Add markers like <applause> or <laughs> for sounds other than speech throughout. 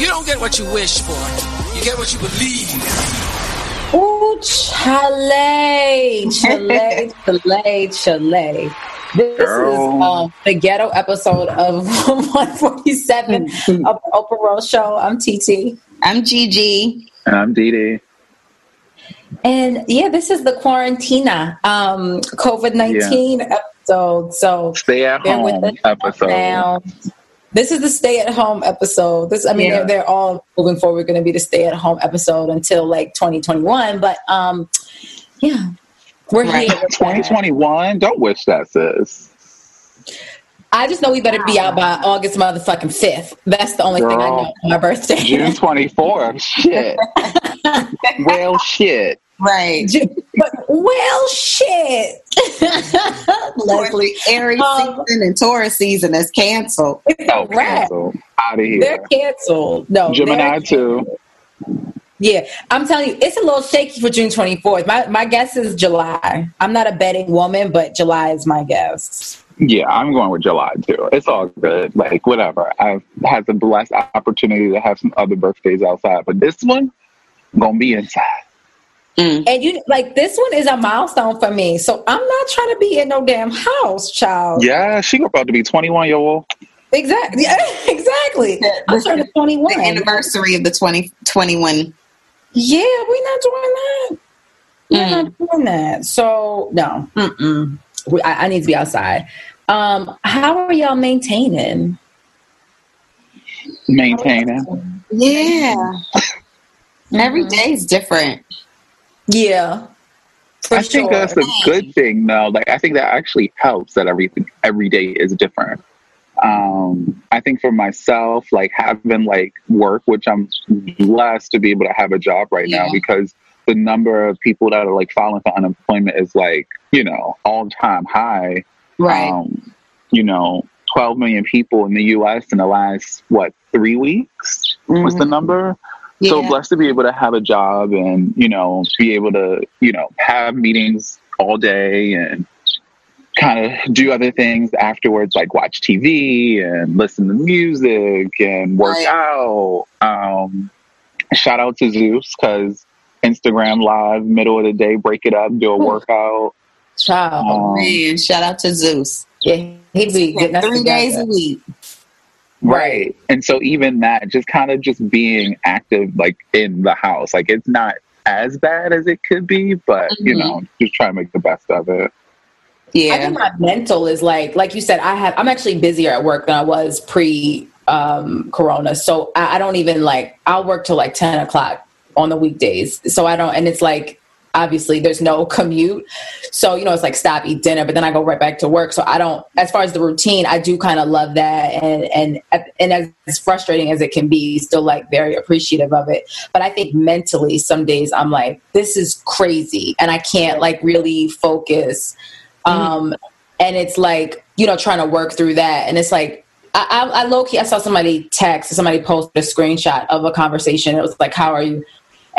You don't get what you wish for. You get what you believe. Ooh, chale, chale, <laughs> chale, chale. This Girl. is um, the ghetto episode of <laughs> 147 of the Oprah Rose Show. I'm TT. I'm Gigi. And I'm Dee Dee. And yeah, this is the Quarantina um, COVID 19 episode. So Stay at bear with home episode. now. This is the stay at home episode. This, I mean, Yeah. they're, they're all moving forward going to be the stay at home episode until like 2021. But um, yeah, we're Right. here. 2021. Don't wish that, sis. I just know we better be out by August motherfucking 5th. That's the only thing I know my birthday. June 24th. <laughs> Shit. <laughs> well, shit. Right. but, well, shit. <laughs> Leslie. Aries Um, season and Taurus season is canceled. It's Oh, a wrap. cancel. Out of here. They're canceled. No, Gemini, they're too. Yeah, I'm telling you, it's a little shaky for June 24th. My my guess is July. I'm not a betting woman, but July is my guess. Yeah, I'm going with July, too. It's all good. Like, whatever. I've had the blessed opportunity to have some other birthdays outside, but this one, going to be inside. Mm. And you like this one is a milestone for me, so I'm not trying to be in no damn house, child. Yeah, she about to be 21 year old. <laughs> Exactly. Yeah, exactly. I'm turning 21. The anniversary of the 2021. Yeah, we're not doing that. We're mm. not doing that. So no, mm-mm. We, I, I need to be outside. Um, how are y'all maintaining? Maintaining. Yeah. Every mm-hmm. day is different. Yeah, I think that's a good thing, though. Like, I think that actually helps that everything every day is different. Um, I think for myself, like having like work, which I'm blessed to be able to have a job right now because the number of people that are like filing for unemployment is like you know all time high. Right. Um, you know, 12 million people in the U.S. in the last what three weeks was the number. So blessed to be able to have a job and you know be able to you know have meetings all day and kind of do other things afterwards, like watch TV and listen to music and work Right. out. Um, shout out to Zeus because Instagram Live, middle of the day, break it up, do a workout. Child. Um, Man, shout out to Zeus. yeah, he'd be us Three days a week. Right. And so even that, just kind of just being active like in the house. Like it's not as bad as it could be, but you Mhm. know, just try to make the best of it. Yeah. I Yeah. think my mental is like, like you said, I have. I'm actually busier at work than I was pre um, Corona, so I, I don't even like. I'll work till like ten o'clock on the weekdays, so I don't. And it's like obviously there's no commute, so you know it's like stop, eat dinner, but then I go right back to work. So I don't. As far as the routine, I do kind of love that, and and and as frustrating as it can be, still like very appreciative of it. But I think mentally, some days I'm like, this is crazy, and I can't like really focus. Um and it's like you know trying to work through that. And it's like I, I, I low key I saw somebody text somebody posted a screenshot of a conversation. It was like how are you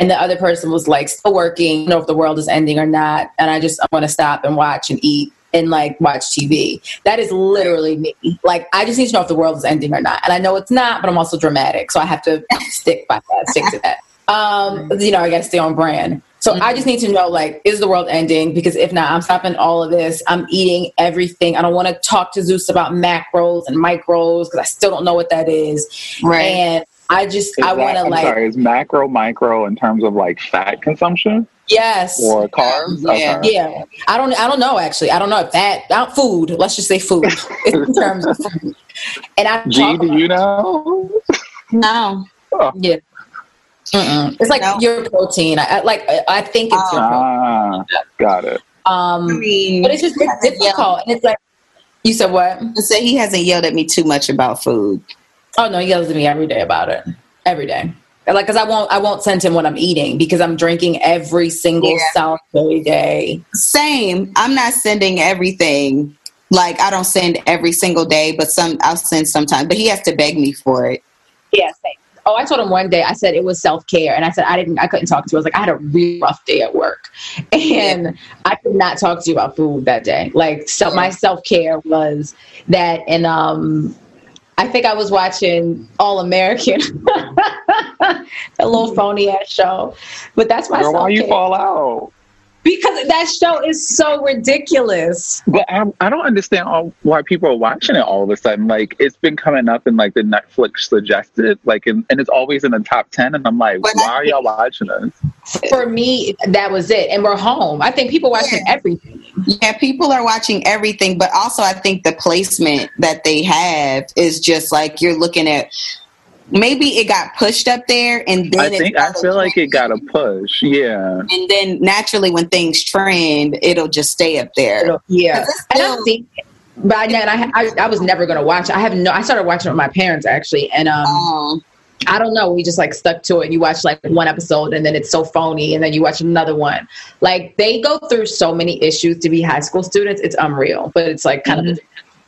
and the other person was like still working you know if the world is ending or not and I just I want to stop and watch and eat and like watch TV that is literally me like I just need to know if the world is ending or not and I know it's not but I'm also dramatic so I have to <laughs> stick by that stick to that um you know I got to stay on brand so I just need to know, like, is the world ending? Because if not, I'm stopping all of this. I'm eating everything. I don't want to talk to Zeus about macros and micros because I still don't know what that is. Right. And I just Is I want to I'm like sorry, is macro micro in terms of like fat consumption yes. or carbs? Yeah. Okay. Yeah, I don't. I don't know. Actually, I don't know if that not food. Let's just say food <laughs> in terms of food. And I G, do you know? No. Yeah, Mm-mm. it's like No. your protein. I, I like. I- I think it's your protein. Ah, got it. Um, I mean, but it's just it's difficult. And it's like you said what? to say he hasn't yelled at me too much about food. Oh no, he yells at me every day about it. Every day. Like, cause I won't, I won't send him what I'm eating because I'm drinking every single Yeah. Salisbury day. Same. I'm not sending everything. Like I don't send every single day, but some I'll send sometimes. But he has to beg me for it. Yeah, same. Oh, I told him one day. I said it was self care, and I said I didn't. I couldn't talk to you. I was like, I had a really rough day at work, <laughs> and I could not talk to you about food that day. Like, so my self care was that, and um, I think I was watching All American, <laughs> a little phony ass show, but that's my Girl, why you fall out? Because that show is so ridiculous. But I, I don't understand all, why people are watching it all of a sudden. Like it's been coming up in like the Netflix suggested, like, in, and it's always in the top ten. And I'm like, But why I are y'all watching this? For me, that was it, and we're home. I think people watching everything. Yeah, people are watching everything, but also I think the placement that they have is just like you're looking at. Maybe it got pushed up there, and then I it think I feel like it got a push. Yeah, and then naturally when things trend, it'll just stay up there. Yeah, 'Cause it's and I've still- seen it, but I, and I, I, I was never gonna watch. I have no. I started watching it with my parents actually, and um, Um, I don't know. We just like stuck to it. You watch like one episode, and then it's so phony, and then you watch another one. Like they go through so many issues to be high school students. It's unreal, but it's like kind of.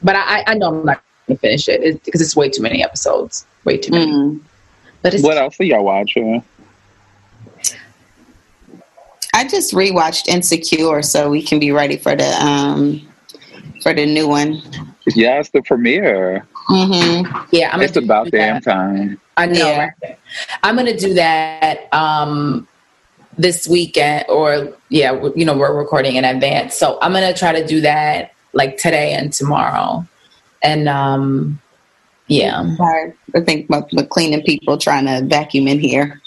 But I, I know I'm not gonna finish it because it's way too many episodes. Way too many. mm. But it's what else are y'all watching? I just rewatched Insecure, so we can be ready for the um for the new one. Yes, the premiere. hmm yeah. I'm It's about damn time. I know. Yeah. right? I'm gonna do that um, this weekend, or yeah, you know, we're recording in advance, so I'm gonna try to do that like today and tomorrow, and um, yeah, I think the the cleaning people trying to vacuum in here.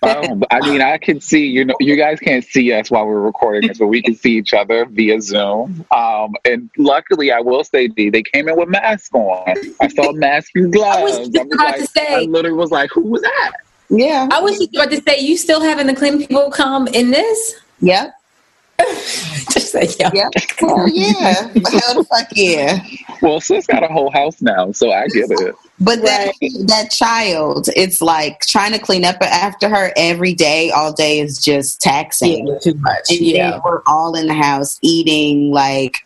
But I mean, I can see you know, you guys can't see us while we're recording this, but we can see each other via Zoom. Um, and luckily, I will say, D, they came in with masks on. I saw masks and <laughs> gloves. I was just about like, to say- I literally was like, "Who was that?" Yeah. I was just about to say, you still having the clean people come in this? Yep. <laughs> just say, yeah. Yep. Hell yeah. Hell the fuck yeah. Well, sis got a whole house now, so I get it. But that that child, it's like trying to clean up after her every day, all day is just taxing. Yeah, too much. And Yeah. we're all in the house eating like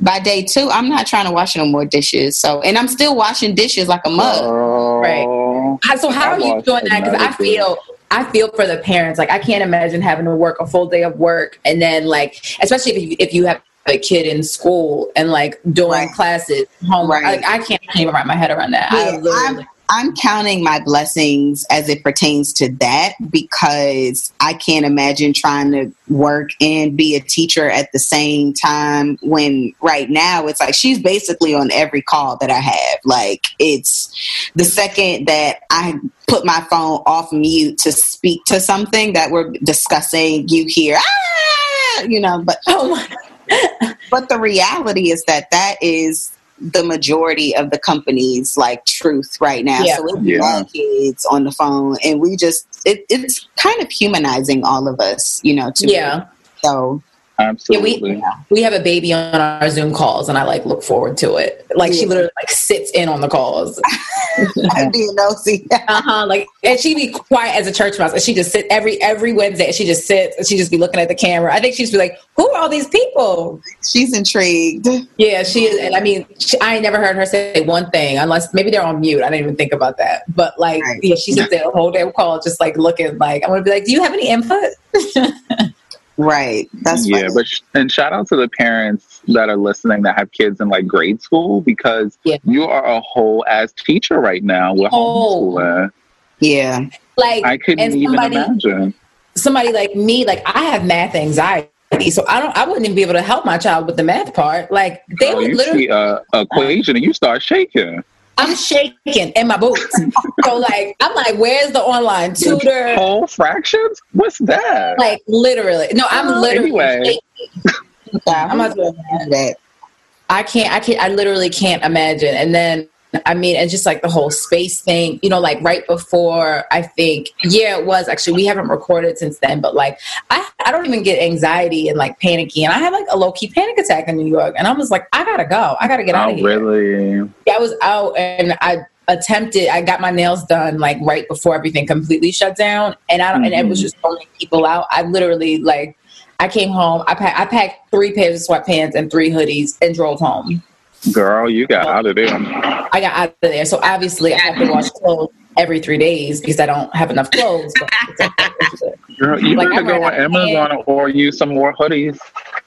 by day two, I'm not trying to wash no more dishes. So and I'm still washing dishes like a mug. Oh, Right. So how I are you doing that? Because I feel I feel for the parents. Like I can't imagine having to work a full day of work and then like, especially if you, if you have a kid in school and like doing Right. classes, homework. Right. Like I can't, even wrap my head around that. I literally, I'm counting my blessings as it pertains to that because I can't imagine trying to work and be a teacher at the same time when right now it's like she's basically on every call that I have. Like it's the second that I put my phone off mute to speak to something that we're discussing, you hear, ah, you know, but oh my, <laughs> but the reality is that that is the majority of the company's like truth right now. Yeah. So it's Yeah. kids on the phone, and we just it, it's kind of humanizing all of us, you know. To me. yeah. So Absolutely. We we have a baby on our Zoom calls and I like look forward to it. Like she literally like sits in on the calls. <laughs> I'm being nosy. Uh-huh. Like and she be quiet as a church mouse and she just sit every every Wednesday and she just sits and she just be looking at the camera. I think she'd be like, Who are all these people? She's intrigued. Yeah, she is. And I mean, she, I ain't never heard her say one thing unless maybe they're on mute. I didn't even think about that. But like, Right. yeah, she sits there the whole damn call just like looking like, I'm to be like, Do you have any input? <laughs> Right. That's yeah, funny. but sh- and shout out to the parents that are listening that have kids in like grade school because Yeah. you are a whole ass teacher right now with Whole. homeschooling. yeah. Like, I couldn't and even somebody, imagine. somebody like me, like I have math anxiety. So I don't, I wouldn't even be able to help my child with the math part. Like they Girl, would you literally, see a equation and you start shaking. I'm shaking in my boots. so like I'm like, where's the online tutor? Whole fractions? What's that? Like literally. No, I'm literally Anyway. shaking. I'm not doing that. I can't I can't I literally can't imagine. And then I mean, and just like the whole space thing, you know, like right before I think, yeah, it was actually, we haven't recorded since then, but like, I, I don't even get anxiety and like panicky. And I had like a low key panic attack in New York. And I was like, I gotta go. I gotta get out Oh, of here. really? Yeah, I was out and I attempted, I got my nails done like right before everything completely shut down. And I don't, and it was Mhm. just so many people out. I literally like, I came home, I, pack, I packed three pairs of sweatpants and three hoodies and drove home. Girl, you got out of there. I got out of there. So obviously, I have to wash clothes every three days because I don't have enough clothes. But Girl, you Like, better I go ran on out of Amazon or use some more hoodies.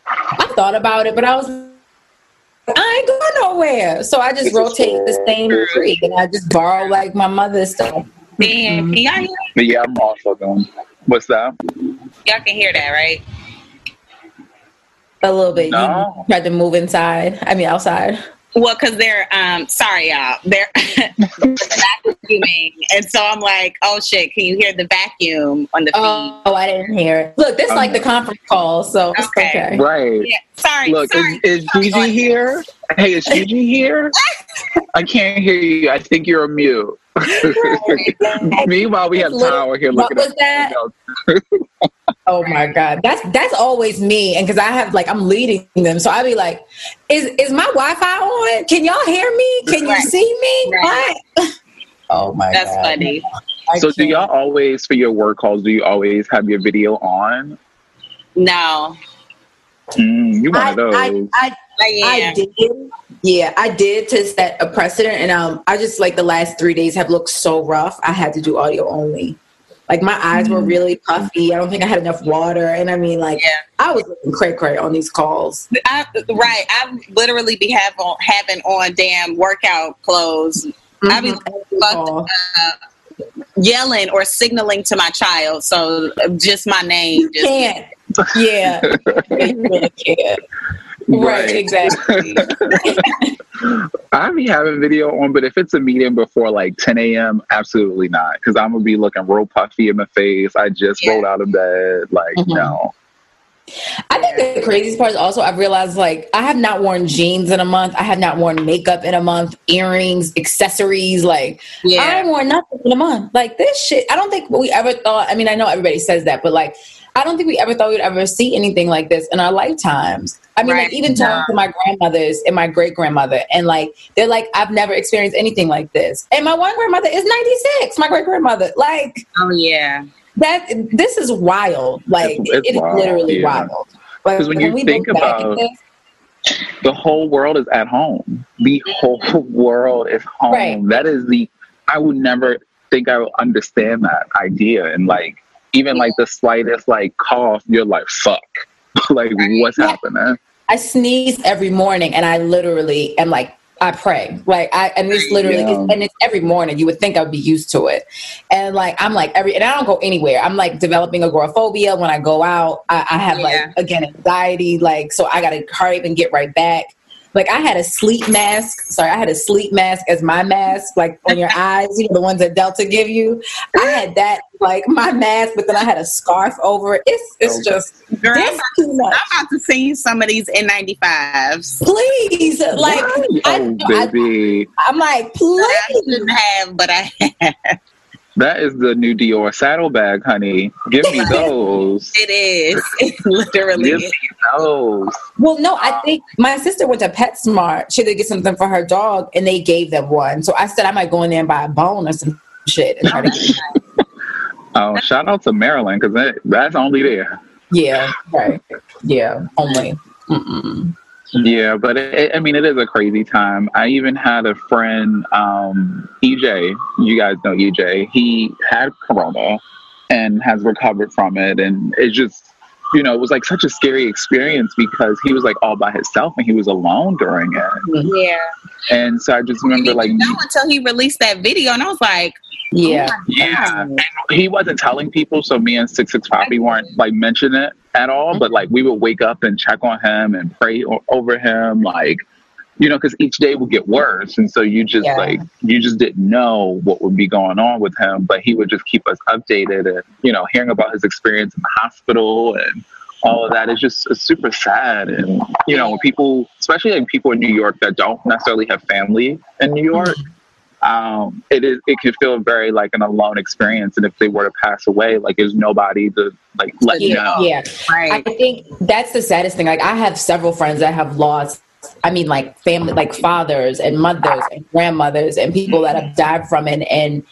I thought about it, but I was. I ain't going nowhere, so I just rotate the same three, and I just borrow like my mother's stuff. Damn, can y'all hear? But yeah, I'm also going. What's that? Y'all can hear that, right? A little bit. No. You tried to move inside. I mean, outside. Well, because they're um sorry y'all, they're <laughs> vacuuming, and so I'm like, oh shit, can you hear the vacuum on the feed? Oh, I didn't hear it. Look, this is like the conference call, so Okay. okay. Right. Yeah, sorry, Look, sorry. is, is Gigi here? Hey, is Gigi here? <laughs> I can't hear you. I think you're a mute. <laughs> Meanwhile, we have Little- power here what looking was at that? Oh my god, that's that's always me, and because I have like I'm leading them, so I be like, "Is is my Wi-Fi on? Can y'all hear me? Can you see me? Right. What?" <laughs> Oh my That's god, funny. I So, do can't. y'all always, for your work calls, do you always have your video on? No, Mm, you one I, of those. I, I, I I did. Yeah, I did to set a precedent, and um, I just like the last three days have looked so rough. I had to do audio only. Like my eyes were really puffy. I don't think I had enough water, and I mean, like Yeah. I was looking cray cray on these calls. I, right. I literally be have on, having on damn workout clothes, I be Mhm. Fucked call. yelling or signaling to my child. So uh, just my name. Just, can't. Yeah, Yeah, <laughs> you really can't. Right, Right. exactly. <laughs> I be having video on, but if it's a meeting before like 10 a.m., absolutely not. Because I'm gonna be looking real puffy in my face. I just Yeah. rolled out of bed. Like, Mhm. no. I think the craziest part is also I've realized like I have not worn jeans in a month. I have not worn makeup in a month, earrings, accessories. Like I yeah. ain't worn nothing in a month. Like this shit. I don't think we ever thought. I mean, I know everybody says that, but like I don't think we ever thought we'd ever see anything like this in our lifetimes. I mean, Right. like even talking to my grandmothers and my great grandmother, and like they're like, I've never experienced anything like this. And my one grandmother is ninety six. My great grandmother, like Oh yeah. that. This is wild. Like It's- it's it is wild, literally yeah. wild. But 'Cause when you we think look back at about- this, The whole world is at home. The whole <laughs> world is home. Right. That is the, I would never think I would understand that idea. And like, even like the slightest like cough, you're like, fuck. <laughs> like, what's Yeah. happening? I sneeze every morning, and I literally am like, I pray, like I, and it's literally, Yeah. it's, and it's every morning. You would think I would be used to it, and like I'm like every, and I don't go anywhere. I'm like developing agoraphobia when I go out. I, I have Yeah. like again anxiety, like so I got to hurry up and get right back. Like I had a sleep mask. Sorry, I had a sleep mask as my mask, like on your <laughs> eyes. You know the ones that Delta give you. I had that like my mask, but then I had a scarf over it. It's it's Okay. just Girl, I'm, this too much. I'm about to see you some of these N95s. Please, like oh, I, I, baby. I'm like, that I please. shouldn't have, but I <laughs> have. That is the new Dior saddlebag, honey. Give me <laughs> those. It is. It <laughs> literally Give is. me those. Well, no, I think my sister went to PetSmart. She had to get something for her dog, and they gave them one. So I said I might go in there and buy a bone or some shit. And try to get <laughs> Oh, shout out to Maryland because that, that's only there. yeah, right. Yeah, only. Mm-mm. Yeah, but it, I mean, it is a crazy time. I even had a friend, um, EJ. You guys know EJ. He had corona and has recovered from it, and it just, you know, it was like such a scary experience because he was like all by himself and he was alone during it. Yeah. And so I just remember like, didn't until he released that video, and I was like, Yeah. yeah, and he wasn't telling people. So me and Six Six Poppy weren't like mentioning it at all. But like we would wake up and check on him and pray o- over him, like you know, because each day would get worse, and so you just Yeah. like you just didn't know what would be going on with him, but he would just keep us updated, and you know, hearing about his experience in the hospital and all of that is just it's super sad, and you know, when people, especially like people in New York that don't necessarily have family in New York. Mm-hmm. Um, it is. It can feel very like an alone experience, and if they were to pass away, like there's nobody to like let you yeah, know. yeah. right. I think that's the saddest thing. Like I have several friends that have lost. I mean, like family, like fathers and mothers and grandmothers and people that have died from it. And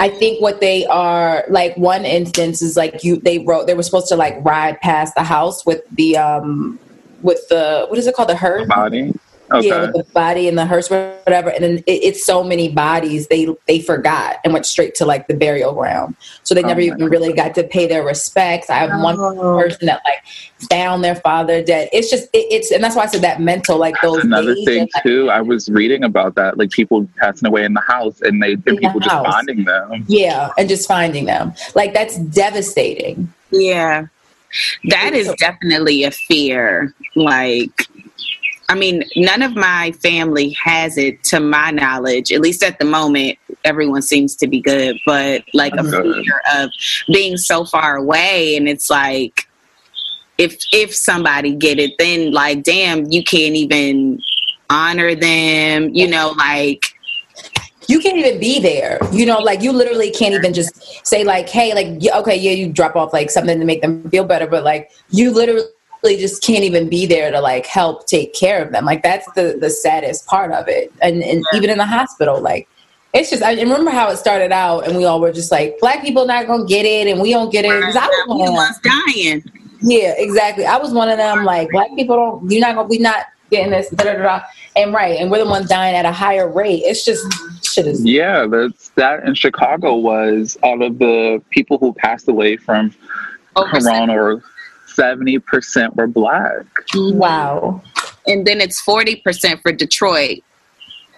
I think what they are like. One instance is like you. They wrote. They were supposed to like ride past the house with the um with the what is it called the hearse Body. Okay. yeah, with the body and the hearse, whatever. And then it, it's so many bodies they they forgot and went straight to like the burial ground. So they Oh never my even really got to pay their respects. I have one Oh. person that like found their father dead. It's just it, it's and that's why I said that mental like those Another thing and, like, too, I was reading about that, like people passing away in the house, and they and the people just house. finding them. yeah, and just finding them like that's devastating. Yeah. That is definitely a fear. Like, I mean, none of my family has it to my knowledge, at least at the moment. Everyone seems to be good, but like a Good. fear of being so far away. And it's like, if if somebody get it, then like, damn, you can't even honor them, you know, like, you can't even be there. You know, like you literally can't even just say like, "Hey, like, okay, yeah, you drop off like something to make them feel better," but like you literally just can't even be there to like help take care of them. Like that's the the saddest part of it. And and even in the hospital, like it's just. I remember how it started out, and we all were just like, "Black people not gonna get it, and we don't get it." 'Cause I was we one was dying. Yeah, exactly. I was one of them. Like black people don't. You're not gonna. We not getting this. Da, da, da, da. And right, and we're the ones dying at a higher rate. It's just shit is Yeah, that's that in Chicago was out of the people who passed away from Over corona, or seventy percent were black. wow. And then it's 40% for Detroit.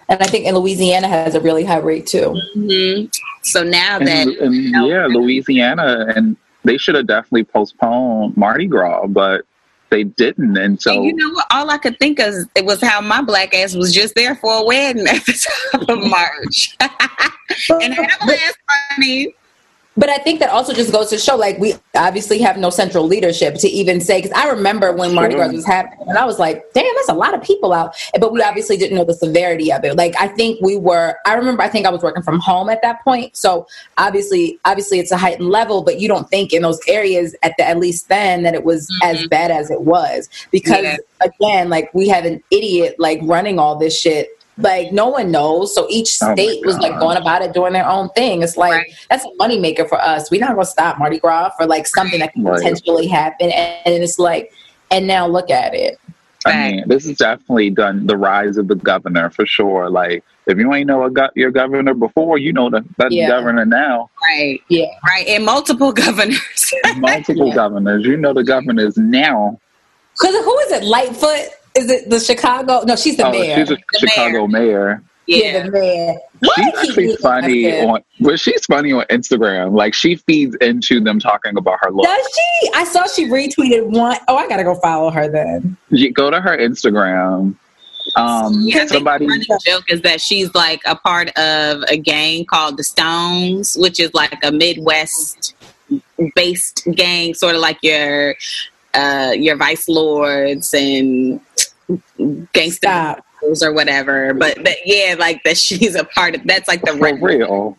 And I think in Louisiana has a really high rate too. hmm So now that And, and yeah, Louisiana, and they should have definitely postponed Mardi Gras, but they didn't, and so And you know what? All I could think of it was how my black ass was just there for a wedding <laughs> at the top of March. <laughs> and have a last funny. But I think that also just goes to show, like, we obviously have no central leadership to even say. Because I remember when Mardi Gras was happening, and I was like, "Damn, that's a lot of people out." But we obviously didn't know the severity of it. Like, I think we were. I remember. I think I was working from home at that point, so obviously, obviously, it's a heightened level. But you don't think in those areas at the at least then that it was as mm-hmm. bad as it was because Yeah. again, like we have an idiot like running all this shit. Like no one knows, so each Oh state was like going about it doing their own thing. It's like Right. that's a moneymaker for us. We're not gonna stop Mardi Gras for like something that can Right. potentially happen. And, and it's like, and now look at it. I mean, this is definitely done the rise of the governor for sure. Like, if you ain't know a go- your governor before, you know the, the Yeah. governor now. Right. Yeah. Right. And multiple <laughs> governors. Multiple governors, you know the governors now. Cause who is it? Lightfoot? Is it the Chicago? No, she's the oh, mayor. she's a The Chicago mayor. yeah. yeah. the mayor. Why She's actually funny on, well, she's funny on Instagram. Like, she feeds into them talking about her look. Does she? I saw she retweeted one. Oh, I gotta go follow her then. You go to her Instagram. Um, Yeah, somebody, the funny joke is that she's like a part of a gang called the Stones, which is like a Midwest based gang, sort of like your uh your Vice Lords and gangster Stop. or whatever. But, but yeah, like that <laughs> she's a part of that's like the for real.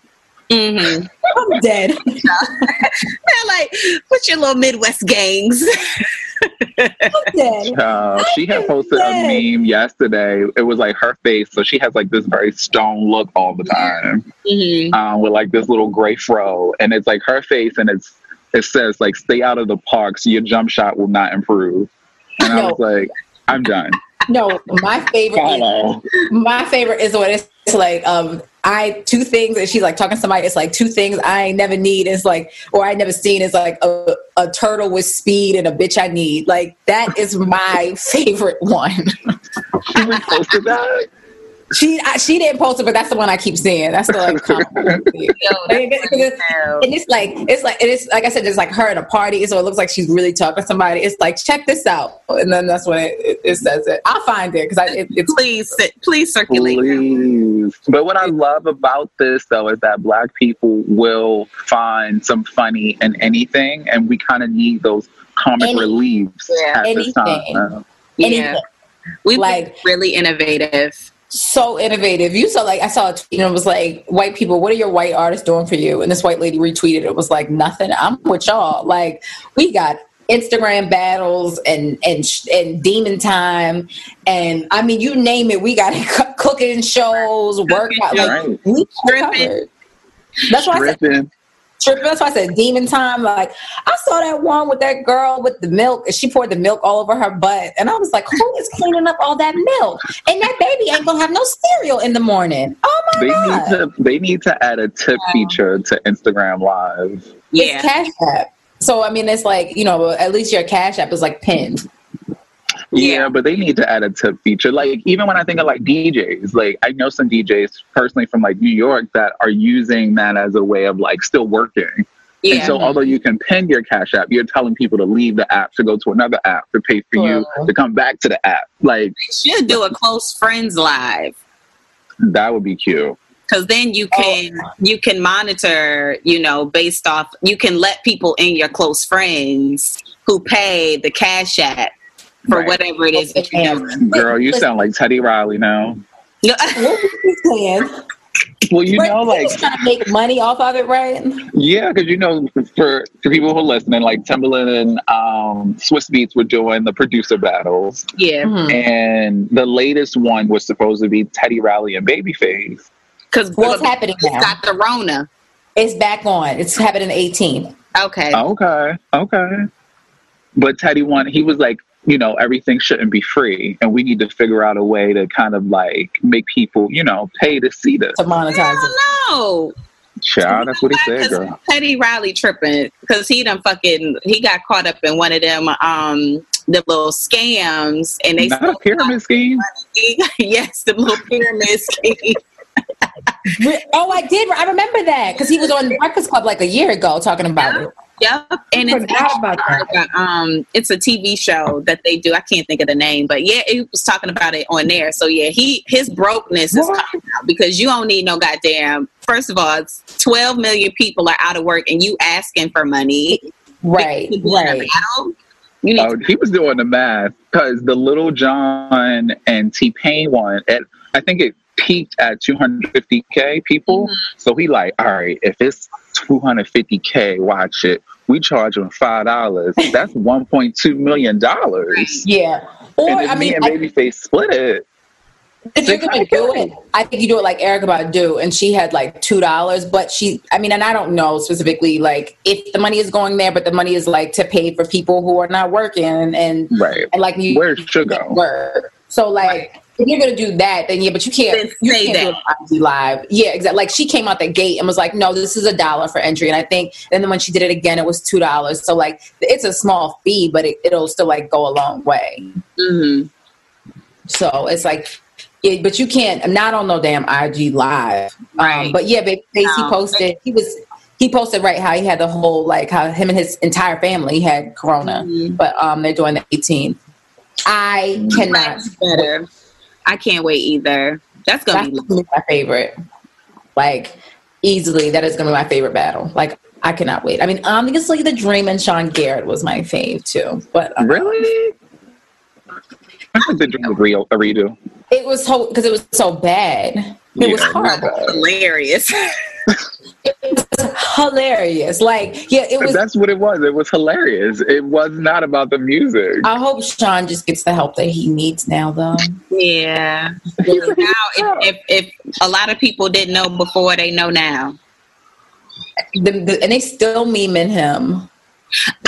hmm I'm dead. <laughs> They're like, what's your little Midwest gangs? I'm dead. Uh, she had posted Yes. a meme yesterday. It was like her face, so she has like this very stone look all the time, hmm um, with like this little gray fro, and it's like her face, and it's it says like "Stay out of the park, so your jump shot will not improve." And I was like, "I'm done." No, my favorite. Is, Follow. my favorite is when it's like um I two things and she's like talking to somebody. It's like two things I never need. It's like or I never seen. It's like a, a turtle with speed and a bitch I need. Like that is my <laughs> favorite one. She that. She I, she didn't post it, but that's the one I keep seeing. That's the like, <laughs> common <laughs> one. and it's, it's like it's like it's like I said, it's like her at a party, so it looks like she's really talking to somebody. It's like check this out, and then that's when it, it, it says it. I'll find it because it, it's please please circulate. Please. But what I love about this though is that black people will find some funny in anything, and we kind of need those comic Any- reliefs Yeah. at this Anything. time. Yeah. anything. We Like- like really innovative. So innovative. You saw like I saw a tweet and it was like, "White people, what are your white artists doing for you?" And this white lady retweeted. It was like, "Nothing. I'm with y'all." Like we got Instagram battles and and and demon time, and I mean, you name it. We got co- <laughs> cooking shows, workout. Like we covered. That's why I said Tripping. tripping. That's why I said demon time. Like I saw that one with that girl with the milk, and she poured the milk all over her butt, and I was like, "Who is cleaning up all that milk?" And that baby ain't gonna have no cereal in the morning. Oh my They god! need to they need to add a tip feature to Instagram Live. Yeah. It's Cash App. So I mean, it's like you know, at least your Cash App is like pinned. Yeah, Yeah. but they need to add a tip feature. Like even when I think of like DJs, like I know some DJs personally from like New York that are using that as a way of like still working. Yeah. And so although you can pin your Cash App, you're telling people to leave the app to go to another app to pay for you to come back to the app. Like should do a close friends live. that would be cute. because then you oh, can you can monitor you know based off you can let people in your close friends who pay the cash app for Right. whatever it is that you're doing. Girl, you sound like Teddy Riley now. What was he saying? Well, you Right, know, like trying to make money off of it, right? Yeah, because you know, for for people who are listening, like Timbaland and um, Swizz Beatz were doing the producer battles, yeah Mhm. and the latest one was supposed to be Teddy Riley and Babyface. because Well, it's happening now. got the rona It's back on. It's happening 18. okay Okay, okay. But Teddy won. He was like, you know, everything shouldn't be free, and we need to figure out a way to kind of like make people, you know, pay to see this. to monetize it. no Child, that's what he said, girl. Teddy Riley tripping because he done fucking he got caught up in one of them um the little scams and they Not a pyramid scheme. <laughs> yes the little pyramid <laughs> scheme Oh, I did. I remember that because he was on Breakfast Club like a year ago talking about it. Yep, and it's forgot about like a, um, it's a TV show that they do. I can't think of the name, but yeah, it was talking about it on there. So yeah, he his brokenness is coming out because you don't need no goddamn. First of all, it's twelve million people are out of work, and you asking for money. Right, to be in a right. You need Oh, he was doing the math because the Lil Jon and T Pain one, at, I think it peaked at 250k people. So he like, all right, if it's 250k, watch it. We charge them five dollars. That's <laughs> 1.2 million dollars. Yeah. Or And I me mean, and I- Babyface split it. if you're gonna do it, I think you do it like Erykah Badu, and she had like two dollars. But she, I mean, and I don't know specifically like if the money is going there, but the money is like to pay for people who are not working, and and, Right. and like you Where's sugar? work. So like. If you're gonna do that, then yeah, but you can't. You say can't do it IG live. Yeah, exactly. Like she came out the gate and was like, "No, this is a dollar for entry." And I think, and then when she did it again, it was two dollars. So like, it's a small fee, but it, it'll still like go a long way. Mhm. So it's like, yeah, but you can't. I'm not on no damn IG live. Um, Right. but yeah, he No. posted. He was he posted right how he had the whole like how him and his entire family had corona, Mhm. but um they're doing the 18th. I cannot. Better. I can't wait either. That's gonna That's be gonna be my favorite. Like easily, that is gonna be my favorite battle. Like I cannot wait. I mean, obviously, the Dream and Sean Garrett was my fave too, but um, Really? I think the dream real, a redo. it was so because it was so bad. It was horrible. hilarious. <laughs> hilarious. Like, yeah, it was. that's what it was. It was hilarious. It was not about the music. I hope Sean just gets the help that he needs now, though. yeah. now, if, if if a lot of people didn't know before, they know now. The, the, and they still memeing him.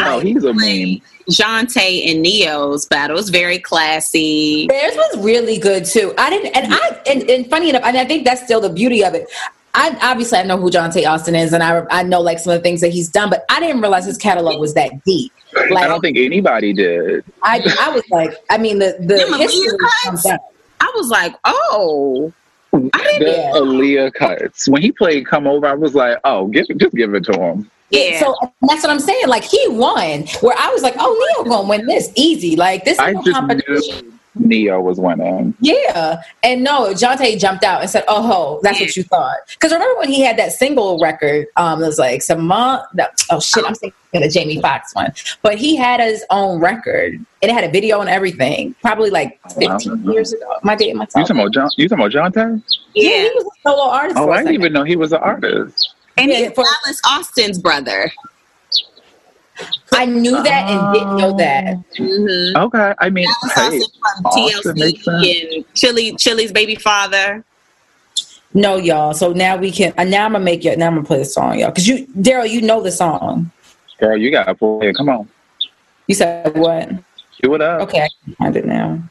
Oh, he's a meme. Johntá and Ne-Yo's battle was very classy. Theirs was really good too. I didn't, and I, and, and funny enough, and I think that's still the beauty of it. I obviously I know who Johntá Austin is, and I I know like some of the things that he's done, but I didn't realize his catalog was that deep. Like I don't think anybody did. I, I was like, I mean, the the Them history Aaliyah cuts? comes out. I was like, oh, The Aaliyah cuts. When he played "Come Over," I was like, "Oh, give just give it to him." Yeah. So that's what I'm saying. Like he won, where I was like, "Oh, Leo gonna win this easy." Like this is I no just competition. knew Ne-Yo was winning. Yeah, and no, Johntá jumped out and said, "Oh, ho, that's what you thought." Because remember when he had that single record? Um, it was like some month. That, oh shit, I'm thinking the Jamie Foxx one. But he had his own record, and it had a video and everything. Probably like 15 years ago. My date, You myself. talking about John? You talking about Johntá? Yeah, he was a solo artist. Oh, for a I didn't second. even know he was an artist. And he's Dallas Austin's brother. I knew that and didn't know that. Mm-hmm. Okay, I mean, Dallas hey, Austin from Austin makes sense. TLC and Chili Chili's baby father. No, y'all. So now we can. Uh, now I'm gonna make you. Now I'm gonna play the song, y'all. Because you, Daryl, you know the song. Girl, you gotta play it. Come on, You said what? cue it up. Okay, I can find it now.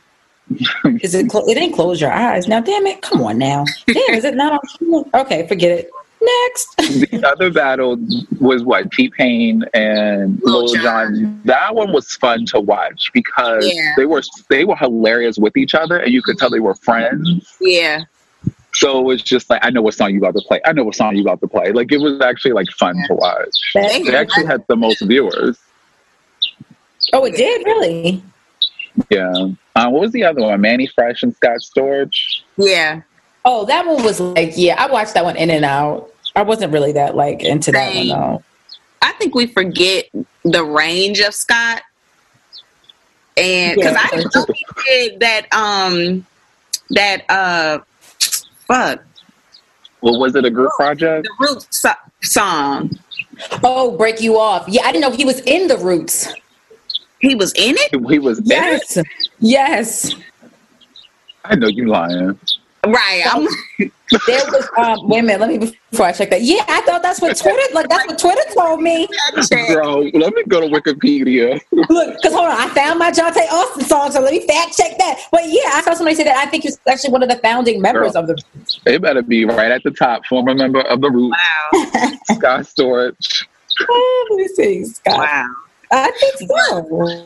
<laughs> Is it? Clo- it didn't close your eyes. Now, damn it! Come on now. Damn, is it not on? Okay, forget it. Next. <laughs> the other battle was what T Pain and Lil Jon. That one was fun to watch because Yeah. they were they were hilarious with each other, and you could tell they were friends. Yeah. So it was just like I know what song you about to play. I know what song you about to play. Like it was actually like fun to watch. That's- They actually had the most viewers. Oh, it did really. Yeah. Uh, what was the other one? Mannie Fresh and Scott Storch. Yeah. Oh, that one was like, yeah, I watched that one in and out. I wasn't really that like into that one though. I think we forget the range of Scott. And because Yeah. I didn't know he did that um that uh fuck Well, was it a group project? the root so- song. Oh, break you off. Yeah, I didn't know he was in the Roots. He was in it? He was. in it? Yes, yes. I know you lying. Right. I'm There was um. Wait a minute. Let me before I check that. Yeah, I thought that's what Twitter like. That's what Twitter told me. Bro, let me go to Wikipedia. Look, because hold on, I found my Johntá Austin song, so let me fact check that. But yeah, I saw somebody say that. I think he's actually one of the founding members Girl. of the. It better be right at the top. Former member of the Root, wow. Scott Storch. Oh, <laughs> let me see, Scott. Wow. I think so.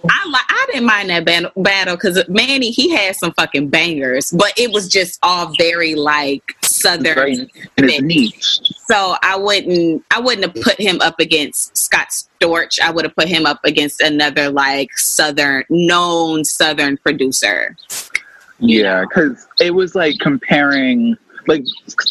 I li- I didn't mind that ban- battle because Mannie he had some fucking bangers, but it was just all very like southern. Very niche. So I wouldn't I wouldn't have put him up against Scott Storch. I would have put him up against another like southern known southern producer. Yeah, because it was like comparing, like,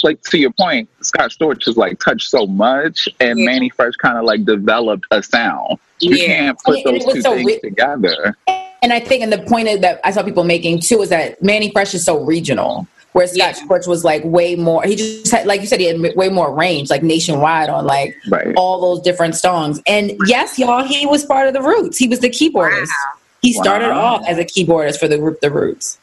like to your point, Scott Storch has like touched so much, and Yeah. Mannie Fresh kind of like developed a sound. You Yeah. can't put And it those was two so things ri- together. And I think, and the point is that I saw people making too is that Mannie Fresh is so regional, where Scott Yeah. Storch was like way more. He just had, like you said, he had way more range, like nationwide on like Right. all those different songs. And yes, y'all, he was part of the Roots. He was the keyboardist. He started Wow. off as a keyboardist for the group The Roots.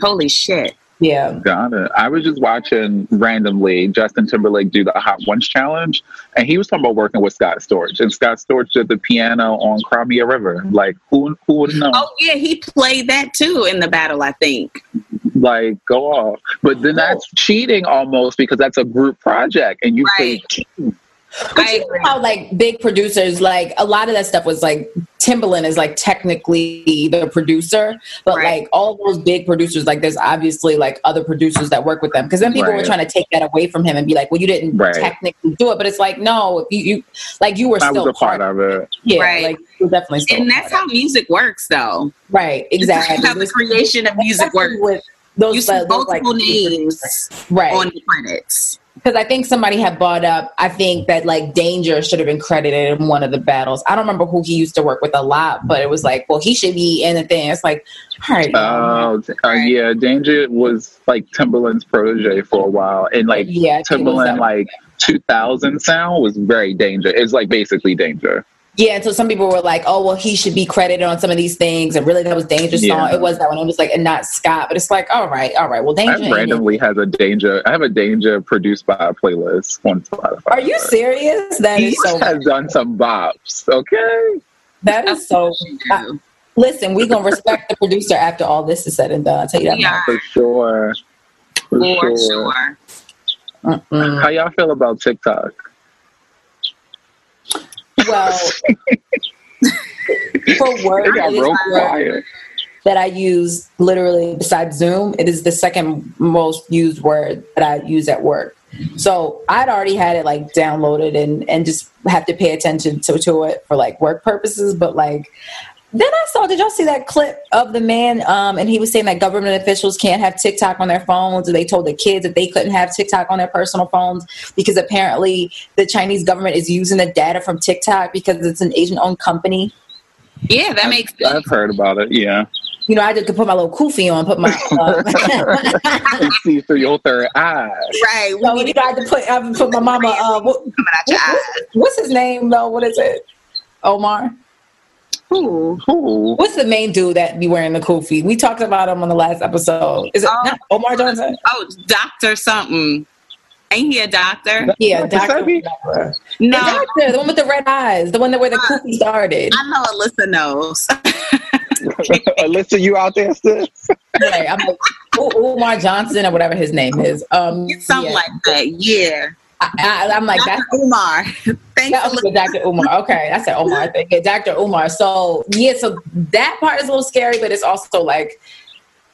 Holy shit! Yeah. Got it. I was just watching randomly Justin Timberlake do the Hot Ones challenge, and he was talking about working with Scott Storch, and Scott Storch did the piano on Cry Me a River. Mm-hmm. Like, who who would know? Oh yeah, he played that too in the battle. I think. Like, go off. But then that's oh. cheating almost because that's a group project, and you Right. play But I you know how like big producers, like a lot of that stuff was like Timbaland is like technically the producer, but Right. like all those big producers, like there's obviously like other producers that work with them. Because then people were trying to take that away from him and be like, well, you didn't Right. technically do it, but it's like no, you, you like you were I still a part of it. Yeah, Right. like definitely still and that's how music works, though. right, exactly. How the creation of music works. with those, You see uh, those, like, multiple big names right? on the credits. Because I think somebody had brought up, I think that like Danja should have been credited in one of the battles. I don't remember who he used to work with a lot, but it was like, well, he should be in the thing. It's like, all right. Oh, uh, yeah. Danja was like Timbaland's protege for a while, and like yeah, I think it was Timbaland, like 2000 sound was very Danja. It's like basically Danja. Yeah. And so some people were like, oh, well, he should be credited on some of these things, and really that was Danja's song. It was that one. It was like, and not Scott, but it's like, all right, all right. Well, Danja. I ain't in- randomly has a Danja. I have a Danja produced by a playlist on Spotify. Are you serious? That He is so. has done some bops. Okay. That is so. I- listen, we're gonna respect the producer after all this is said and done. I'll tell you that. Yeah, For sure. For, for sure. sure. How y'all feel about TikTok? Well, <laughs> for work, It got it is real quiet. that I use literally besides Zoom. It is the second most used word that I use at work. So I'd already had it like downloaded and and just have to pay attention to, to it for like work purposes. But like then I saw, did y'all see that clip of the man? Um, and he was saying that government officials can't have TikTok on their phones. And they told the kids that they couldn't have TikTok on their personal phones because apparently the Chinese government is using the data from TikTok because it's an Asian owned company. Yeah, that makes sense. I've heard about it. Yeah. You know, I just could put my little kufi on, put my. <laughs> Uh, and <laughs> see through your third eye. Right. so, you know, I had to put, I had put my mama. Uh, what, Coming out your what- what's his name though? What is it? Omar. Ooh. Ooh. What's the main dude that be wearing the kufi? We talked about him on the last episode. Is it Oh. Omar Johnson? Oh, doctor something. Ain't he a doctor? Yeah. Doctor. The No. doctor, the one with the red eyes, the one that where the kufi started. I know Alyssa knows. <laughs> Alyssa, you out there, sis? Right, I'm like Omar Johnson or whatever his name is. Um, Something yeah. like that. Yeah. I, I, I'm like Dr. that's Umar. <laughs> Thanks That for was Dr. Umar. Okay, I said Omar. I think yeah, Dr. Umar. So yeah, so that part is a little scary, but it's also like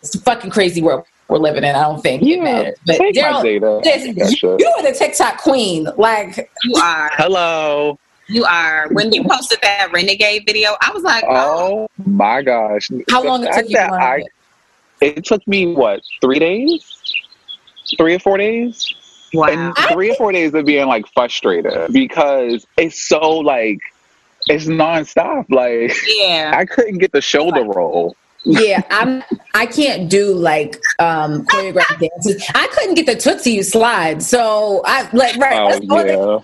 it's a fucking crazy world we're living in. I don't think it matters. But take my Daryl, data. listen, That you, shit. you are the TikTok queen. Like you are. Hello. You are. When you posted that renegade video, I was like, oh, Oh my gosh. how The long it took you to that learn I, it? it took me what, three days? Three or four days? Wow. And three or four days of being like frustrated because it's so like it's nonstop. Like Yeah. I couldn't get the shoulder roll. Yeah, I'm. I can't do like um choreographed dances. I couldn't get the Tootsie You slide. So I like right. Oh that's the only thing. yeah.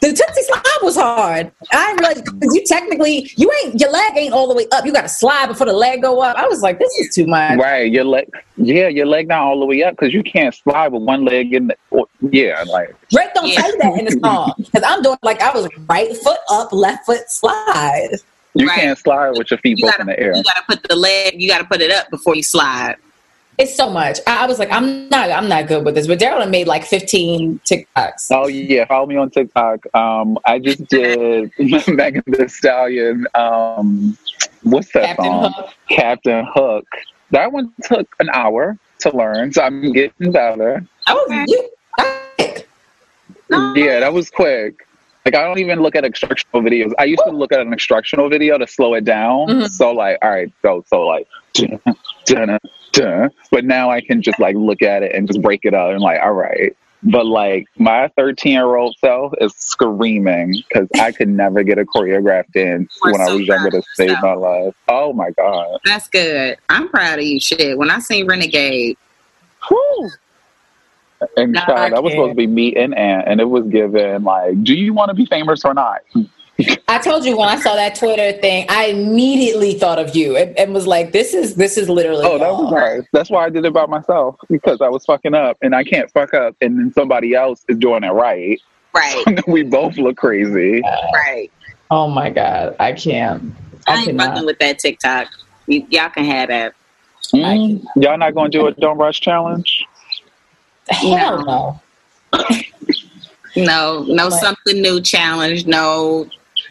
The Tootsie slide was hard. I didn't realize because you technically you ain't your leg ain't all the way up. You got to slide before the leg go up. I was like, this is too much. Right, your leg, yeah, your leg not all the way up because you can't slide with one leg in. The, or- yeah, like Drake don't Yeah. say that in the song because I'm doing like I was right foot up, left foot slide. you Right. can't slide with your feet You both gotta, in the air. you gotta put the leg, you gotta put it up before you slide. It's so much. I, I was like, I'm not, I'm not good with this. But Daryl had made like 15 TikToks. Oh yeah, follow me on TikTok. Um, I just <laughs> did <laughs> Megan Thee Stallion. Um, what's that Captain song? Hook. Captain Hook. That one took an hour to learn, so I'm getting better. Oh, you, I, Yeah, that was quick. Like I don't even look at instructional videos. I used to look at an instructional video to slow it down. Mhm. So like, all right, so so like, <laughs> dun, dun, dun. but now I can just like look at it and just break it up and like, all right. But like my 13 year old self is screaming because I could never get a choreographed dance are when I was younger to save yourself. my life. Oh my god. That's good. I'm proud of you. Shit. When I seen Renegade, Whew. And I that was supposed to be me and Ant, and it was given like, do you want to be famous or not? I told you when I saw that Twitter thing, I immediately thought of you and, and was like, this is this is literally. Oh, that was nice. That's why I did it by myself because I was fucking up, and I can't fuck up, and then somebody else is doing it right. right, <laughs> we both look crazy. right. Oh my god, I can't. I I ain't cannot. fucking with that TikTok. You, y'all can have that. Mm, Y'all not gonna do a don't rush challenge? Hell no. No, <laughs> no Like- something new challenge. No,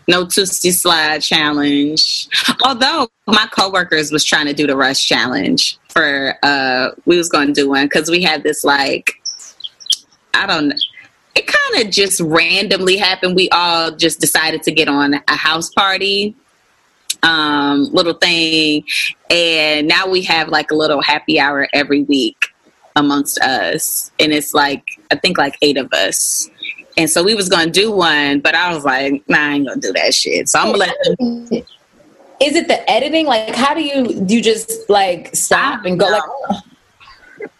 no Tootsie Slide challenge. Although my coworkers was trying to do the rush challenge for, uh, we was going to do one because we had this like, I don't know. It kind of just randomly happened. We all just decided to get on a house party um little thing and now we have like a little happy hour every week amongst us and it's like i think like eight of us and so we was gonna do one but i was like nah i ain't gonna do that shit so i'm gonna let them Is it the editing? Like, how do you do? You just like stop and go like, oh.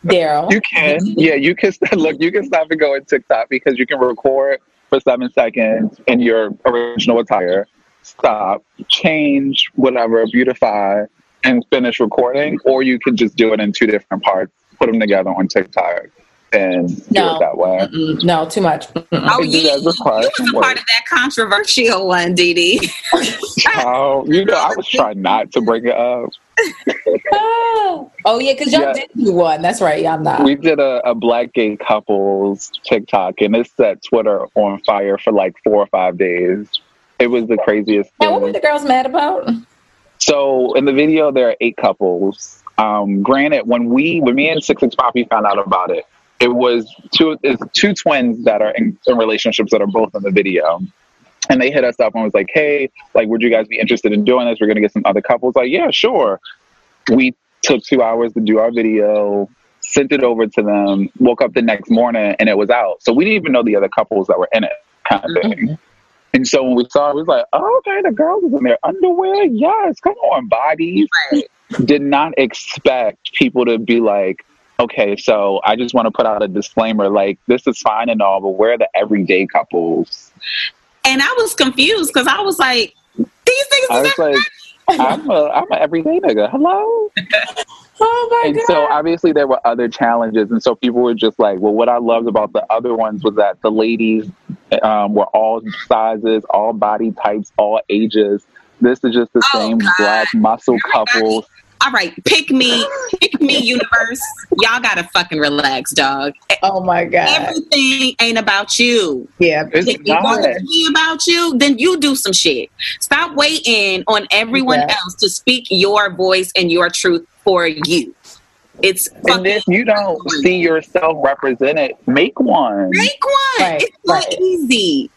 Daryl. You can, yeah, you can. Look, you can stop and go in TikTok because you can record for seven seconds in your original attire, stop, change whatever, beautify, and finish recording, or you can just do it in two different parts, put them together on TikTok, and do No. it that way. Mm-mm, no, too much. Mm-mm. oh can you, that as a part. you was a part of that controversial one Dee Dee. <laughs> Oh, you know, I was trying not to bring it up. <laughs> oh yeah, because y'all Yeah. did do one. That's right. Yeah, I'm not. We did a, a black gay couples TikTok, and it set Twitter on fire for like four or five days. It was the craziest Now, what were thing. the girls mad about? So in the video, there are eight couples. Um, granted, when we, when me and Six Six Poppy found out about it, it was two, it's two twins that are in, in relationships that are both in the video. And they hit us up and was like, "Hey, like, would you guys be interested in doing this? We're gonna get some other couples." Like, yeah, sure. We took two hours to do our video, sent it over to them. Woke up the next morning and it was out. So we didn't even know the other couples that were in it, kind of thing. And so when we saw it, we was like, oh, okay, the girls is in their underwear. Yes, come on, bodies. Did not expect people to be like, okay, so I just want to put out a disclaimer like, this is fine and all, but we're the everyday couples. And I was confused because I was like, these things was like, I'm a, I'm an everyday nigga. Hello? <laughs> Oh my and god. so obviously there were other challenges and so people were just like well what i loved about the other ones was that the ladies um, were all sizes all body types all ages this is just the Oh, same God. black muscle couples all right, pick me, pick me, universe. Y'all gotta fucking relax, dog. oh my god. Everything ain't about you. yeah. If it to be about you, then you do some shit. Stop waiting on everyone Yeah. else to speak your voice and your truth for you. It's and if you don't see yourself represented make one make one. Right, it's so right. easy.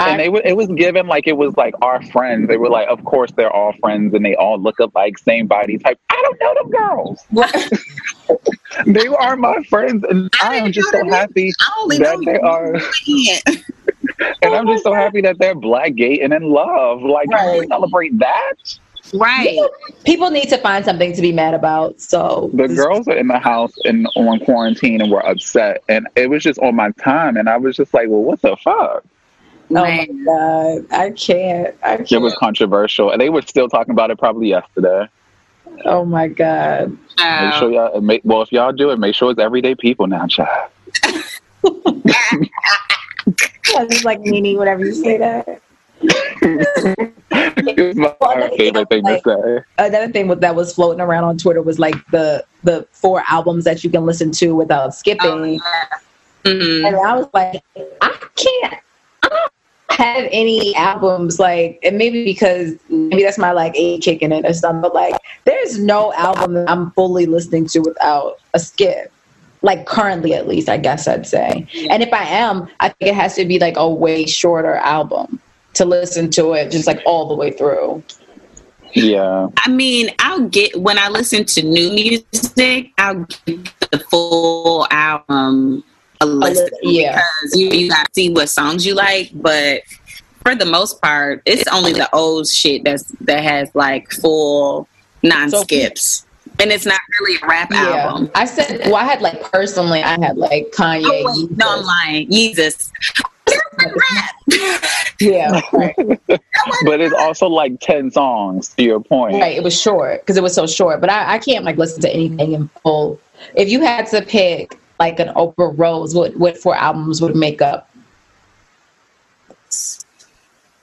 And they were, it was given like it was like our friends they were like of course they're all friends and they all look alike same body type i don't know them girls <laughs> <laughs> they are my friends and I i am <laughs> oh just so happy that they are. And I'm just so happy that they're black, gay, and in love. Like, can we Right. celebrate that? Right. People need to find something to be mad about. So The girls are in the house and on quarantine and were upset. And it was just on my time. And I was just like, well, what the fuck? Oh my god. I can't. I It can't. was controversial. And they were still talking about it probably yesterday. Oh my god. Make sure y'all, make, well, if y'all do it, make sure it's everyday people now, child. I <laughs> just like Nene whenever you say that. it <laughs> my Well, another thing favorite to say. Another thing that was floating around on Twitter was like the the four albums that you can listen to without skipping. Oh, yeah. Mhm. And I was like, I can't. I don't have any albums like, and maybe because maybe that's my like age kicking in or something. But like, there's no album that I'm fully listening to without a skip. Like currently, at least, I guess I'd say. And if I am, I think it has to be like a way shorter album to listen to it, just like all the way through. Yeah. I mean, I'll get when I listen to new music, I'll get the full album a listen yeah. because you, you gotta see what songs you like. But for the most part, it's only the old shit that's that has like full non skips, and it's not really a rap album. I said, well, I had like personally, I had like Kanye. Oh wait, no, I'm lying. Jesus. <laughs> Yeah, right. <laughs> But it's also like 10 songs, to your point. Right, it was short because it was so short. But I, I can't like listen to anything in full. If you had to pick like an Oprah Rose, what what four albums would make up?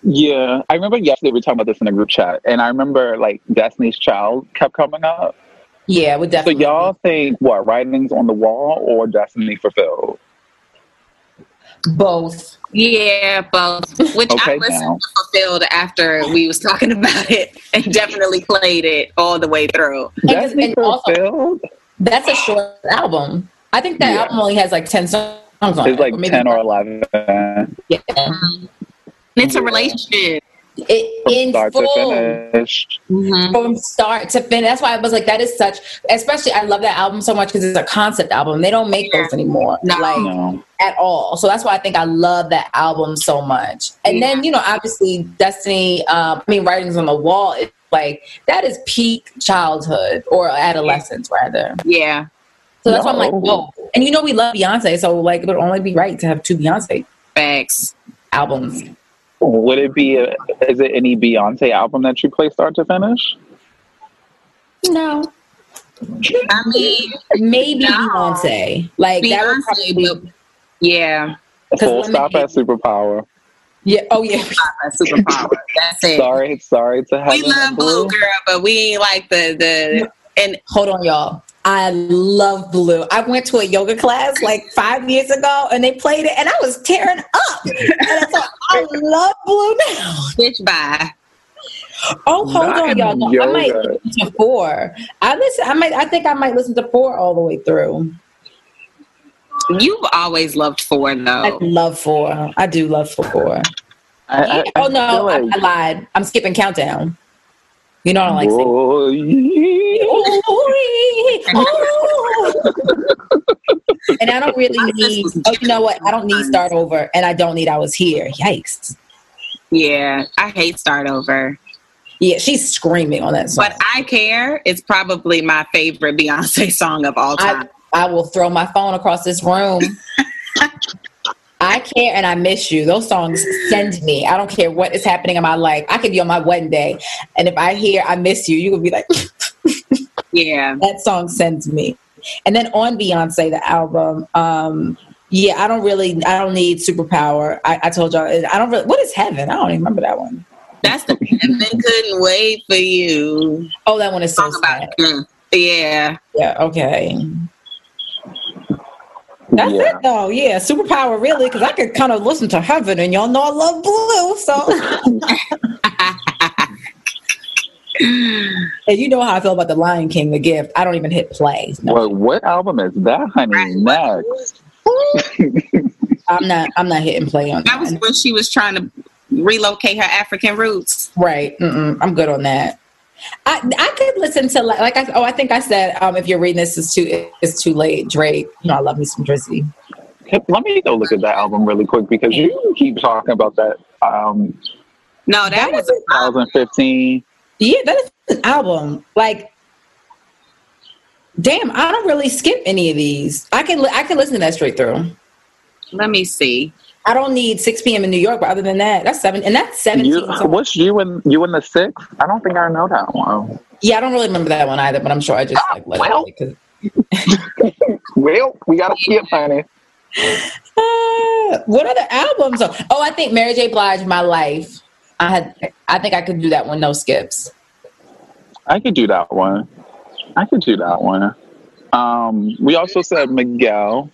Yeah, I remember yesterday we were talking about this in the group chat, and I remember like Destiny's Child kept coming up. Yeah, it would So y'all think what writings on the wall or Destiny fulfilled? both. Yeah, both. Which I Okay, listened now. to fulfilled after we was talking <laughs> about it and definitely played it all the way through. And- Destiny and also- fulfilled That's a short album. I think that Yeah. album only has like ten songs on is it, like maybe ten or eleven Yeah. And it's a relationship. It, from in start full. to finish. Mhm. from start to finish. That's why I was like, that is such. Especially, I love that album so much because it's a concept album. They don't make those anymore, No. like No, at all. So that's why I think I love that album so much. And then you know, obviously, Destiny. Um, I mean, writings on the wall. Is like that is peak childhood or adolescence, rather. Yeah. So that's why I'm like, No. whoa. And you know, we love Beyonce, so like, it would only be right to have two Beyonce Facts. albums. would it be? A, is it any Beyonce album that you play start to finish? No, I mean, maybe No. Beyonce. Like that would Beyonce, probably. but yeah. Full stop hate- at Superpower. Yeah. Oh yeah. A superpower. That's it. Sorry, sorry to have. we love and blue girl, but we ain't like the the and Hold on, y'all. I love blue. I went to a yoga class like five years ago and they played it and I was tearing up. And I thought, I love blue now. bitch bye. Oh, hold Not on, y'all. No, I might listen to four. I listen. I might. I think I might listen to four all the way through. You've always loved four I though. love four. I do love four. I, I, oh, I oh no, I, like- I lied. I'm skipping countdown. You know I don't like and I don't really need. Oh, you know what? I don't need start over, and I don't need. I was here. Yikes! Yeah, I hate start over. Yeah, she's screaming on that song. But I care. It's probably my favorite Beyonce <laughs> song of all time. I, I will throw my phone across this room. <laughs> I care and I miss you. Those songs send me. I don't care what is happening in my life. I could be on my wedding day, and if I hear I miss you, you would be like, <laughs> yeah, that song sends me. And then on Beyonce, the album, um, yeah, I don't really, I don't need superpower. I, I told y'all, I don't really. What is heaven? I don't even remember that one. That's the and then couldn't wait for you. Oh, that one is so Talk sad. mm, yeah. Yeah, okay. That's Yeah. it though. Yeah, superpower really, because I could kind of listen to heaven, and y'all know I love blue. So, <laughs> and you know how I feel about the Lion King, the gift. I don't even hit play. No, What, what album is that, honey? Next. <laughs> I'm not. I'm not hitting play on That That was when she was trying to relocate her African roots. Right. Mm-mm, I'm good on that. I I could listen to like, like I oh I think I said um if you're reading this is too it's too late Drake. You know I love me some Drizzy. Let me go look at that album really quick because you keep talking about that. Um, No, that, That was is 2015. Yeah, that is an album. Like, damn, I don't really skip any of these. I can li- I can listen to that straight through. let me see. I don't need 6 p.m. in New York, but other than that, that's seven, and that's 17. You, what's you and you and the six? I don't think I know that one. yeah, I don't really remember that one either, but I'm sure I just like let well. it. Because <laughs> Well, we gotta skip, honey. <laughs> uh, what other albums? Are, oh, I think Mary J. Blige, My Life. I had, I think I could do that one, no skips. I could do that one. I could do that one. Um, we also said Miguel.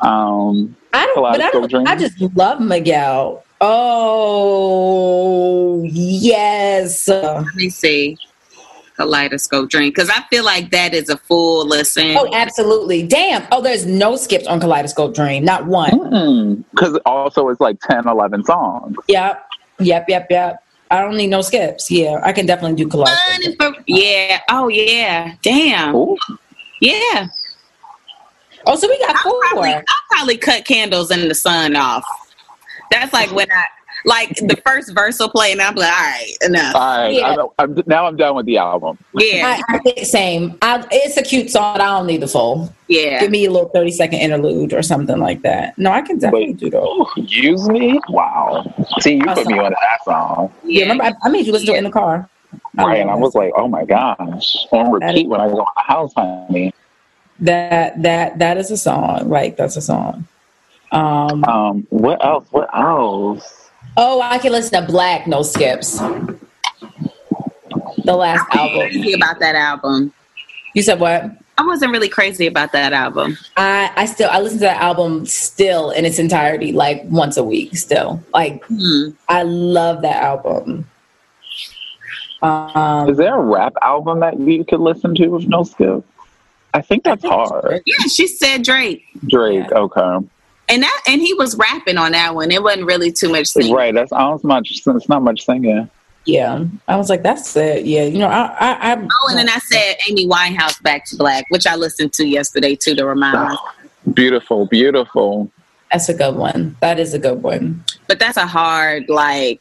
Um, I don't, but I, don't, I just love Miguel. Oh yes. Let me see. Kaleidoscope Dream. Because I feel like that is a full listen. Oh, absolutely. Damn. Oh, there's no skips on Kaleidoscope Dream. Not one. because also it's like 10, 11 songs. Yep. Yep. Yep. Yep. I don't need no skips. Yeah, I can definitely do Kaleidoscope. Yeah. Oh, yeah. Damn. Ooh. Yeah. Oh, so we got I'll four. probably, I'll probably cut candles in the sun off. That's like when I like the first verse will play, and I'm like, all right, enough. All right, Yeah. I'm, I'm, now I'm done with the album. Yeah, I, I think same. I, it's a cute song. but I don't need the full. yeah. Give me a little thirty second interlude or something like that. No, I can definitely Wait. do those. Use me? Wow. See, you put me on that song. Yeah, remember I, I made you listen to it in the car. I Right, and I was like, oh my gosh. On That is- repeat when I go in the house, honey. that that that is a song. Like that's a song. Um, Um, what else? What else? Oh, I can listen to Black No Skips. The last album. Crazy about that album. You said what? I wasn't really crazy about that album. I I still I listen to that album still in its entirety, like once a week. Still, like Hmm. I love that album. Um, Is there a rap album that you could listen to with no skip? I think that's hard. Yeah, she said Drake, Drake, okay. And that and he was rapping on that one. It wasn't really too much singing. Right, that's not much. It's not much singing. yeah, I was like, that's it. Yeah, you know, I I, I Oh, and then I said Amy Winehouse Back to Black, which I listened to yesterday too to remind myself. Beautiful, beautiful. that's a good one. That is a good one. But that's a hard like.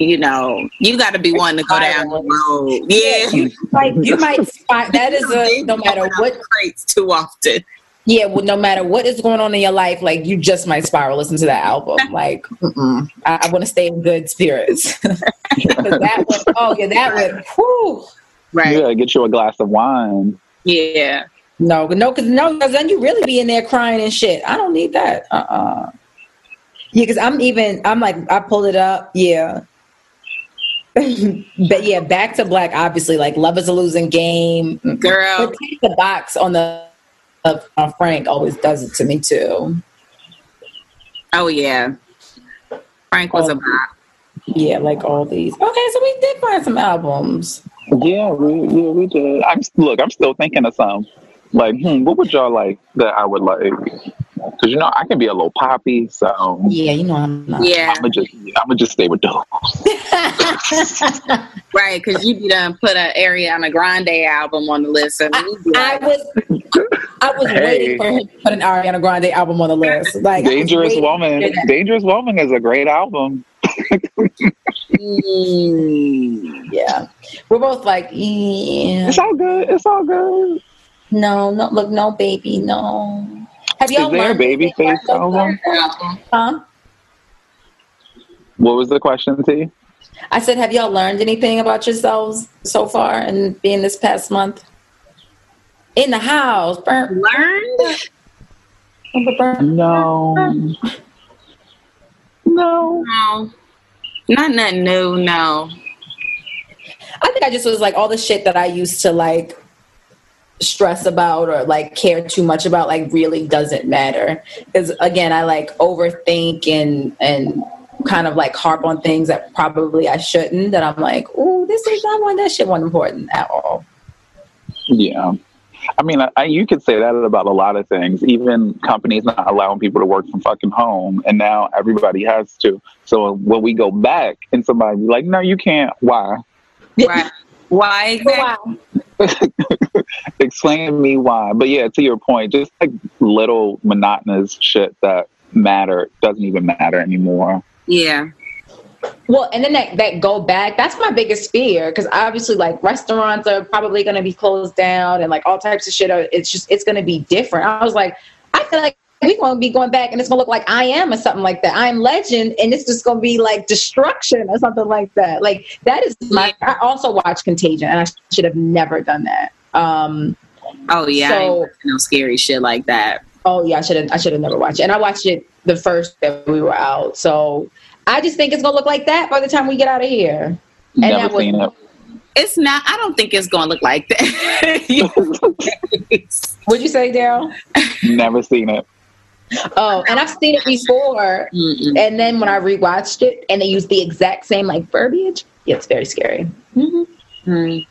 You know, you got to be one to go down the road. Yeah, you might you might <laughs> find that is a no matter what crates too often. Yeah, well, no matter what is going on in your life, like you just might spiral. Listen to that album. <laughs> Like. I, I want to stay in good spirits. <laughs> <laughs> that one, oh yeah, that one. Whew. Right. You gotta get you a glass of wine. Yeah. No, no, because no, because then you really be in there crying and shit. I don't need that. Uh, uh Yeah, because I'm even. I'm like, I pulled it up. Yeah. but yeah, back to black. Obviously, like love is a losing game. Girl. But take the box on the of uh, Frank always does it to me too. Oh yeah. Frank was a bop. Yeah, like all these. Okay, so we did find some albums. Yeah, we yeah we did. I'm look. I'm still thinking of some. Like, hmm, what would y'all like that I would like? Because you know I can be a little poppy, so Yeah, you know I'm not. Yeah, I'm gonna just I'm gonna just stay with those. <laughs> right. Because you be done put an Ariana Grande album on the list, and we I was I was Hey. waiting for him to put an Ariana Grande album on the list. Like Dangerous Woman. Dangerous Woman is a great album. mm, Yeah, we're both like, yeah. It's all good. It's all good. No, no, look, no, baby, no. Have y'all Is there a learned anything Babyface about album? Huh? What was the question, T? I said, have y'all learned anything about yourselves so far and being this past month? In the house, burn, learned? burn, burn. No. No. No, not nothing new. No. I think I just was like all the shit that I used to like stress about or like care too much about like really doesn't matter because again I like overthink and and kind of like harp on things that probably I shouldn't that I'm like oh this is not one that shit wasn't important at all Yeah. I mean, I, you could say that about a lot of things. Even companies not allowing people to work from fucking home, and now everybody has to. So when we go back, and somebody be like, "No, you can't." Why? Right. <laughs> Why exactly? <laughs> Explain to me why. But yeah, to your point, just like little monotonous shit that matter doesn't even matter anymore. Yeah. Well, and then that, that go back, that's my biggest fear because obviously, like restaurants are probably going to be closed down and like all types of shit. Are, it's just, it's going to be different. I was like, I feel like we're going to be going back and it's going to look like I am or something like that. I am legend and it's just going to be like destruction or something like that. Like, that is my, I also watched Contagion and I should have never done that. Um, Oh yeah. So- watching no scary shit like that. Oh yeah, I should have I should have never watched it. And I watched it the first that we were out. So I just think it's gonna look like that by the time we get out of here. And Never that was- seen it. It's not. I don't think it's gonna look like that. <laughs> What'd you say, Daryl? Never seen it. Oh, and I've seen it before. Mm-mm. And then when I rewatched it and they used the exact same like verbiage, yeah, it's very scary. Mm.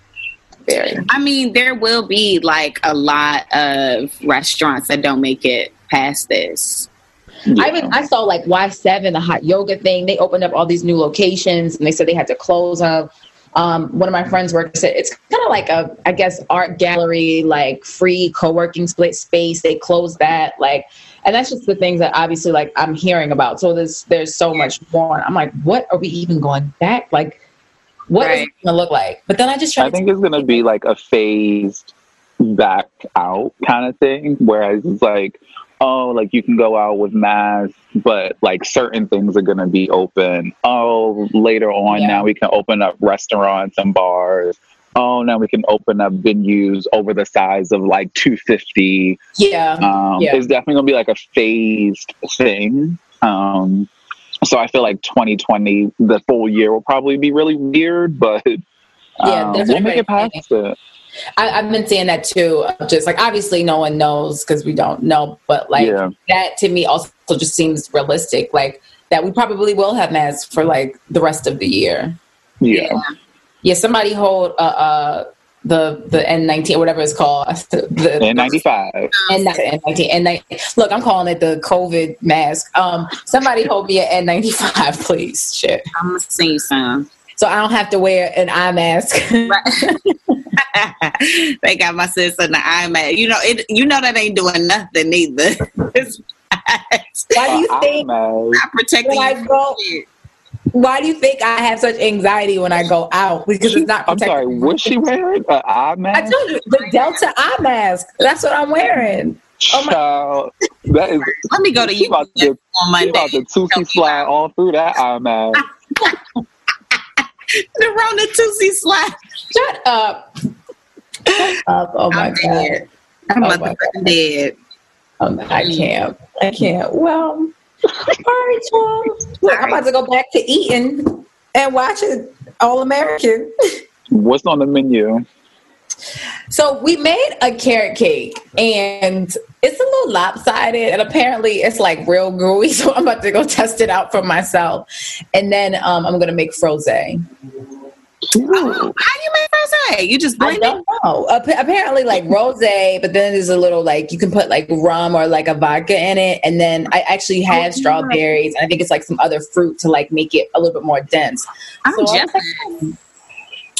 I mean, there will be like a lot of restaurants that don't make it past this. I even I saw like Y seven, the hot yoga thing. They opened up all these new locations and they said they had to close them. Um, one of my friends works at it's kind of like a I guess art gallery, like free co-working split space. They closed that, like and that's just the things that obviously like I'm hearing about. So there's there's so much more. I'm like, what are we even going back? Like what is Right. it gonna look like? But then I just try I to think it's gonna be like a phased back out kind of thing. Whereas it's like, oh, like you can go out with masks, but like certain things are gonna be open. Oh, later on Yeah. now we can open up restaurants and bars. Oh, now we can open up venues over the size of like 250. yeah. Um, Yeah. It's definitely gonna be like a phased thing. Um, so I feel like 2020, the full year will probably be really weird, but Yeah, um, that's we'll make it past it. I, I've been saying that too. Just like obviously no one knows because we don't know, but like Yeah. that to me also just seems realistic. Like that we probably will have masks for like the rest of the year. Yeah. Yeah, somebody hold a, uh the the N nineteen whatever it's called. <laughs> The, And 95. N nineteen N nineteen. Look, I'm calling it the COVID mask. Um, somebody hold me an N ninety five, <laughs> please. Shit. I'm gonna sing you some. So I don't have to wear an eye mask. <laughs> they got my sister in the iMac. You know, it. You know that ain't doing nothing either. Why do you think I'm not protecting when I you. go? Why do you think I have such anxiety when I go out? Because it's not. I'm sorry, what's she wearing? An eye mask. I told you the Delta eye mask. That's what I'm wearing. Oh my! Child, that is. Let me go to she you about on to, Monday. she about to tootsie slide all through that eye mask. <laughs> The Rona Tootsie slap. Shut up! Shut up! Oh my I'm god! dead. I'm Oh my motherfucking dead. Um, I can't. I can't. Well, all right, y'all. Look, I'm about to go back to eating and watching All American. What's on the menu? So we made a carrot cake and it's a little lopsided and apparently it's like real gooey. <laughs> So I'm about to go test it out for myself. And then um, I'm going to make frosé. How you make rosé? You just I blend it? don't know. Appa- apparently, like rose, but then there's a little like you can put like rum or like a vodka in it, and then I actually Oh, have strawberries, and I think it's like some other fruit to like make it a little bit more dense. I'm So I jealous. like,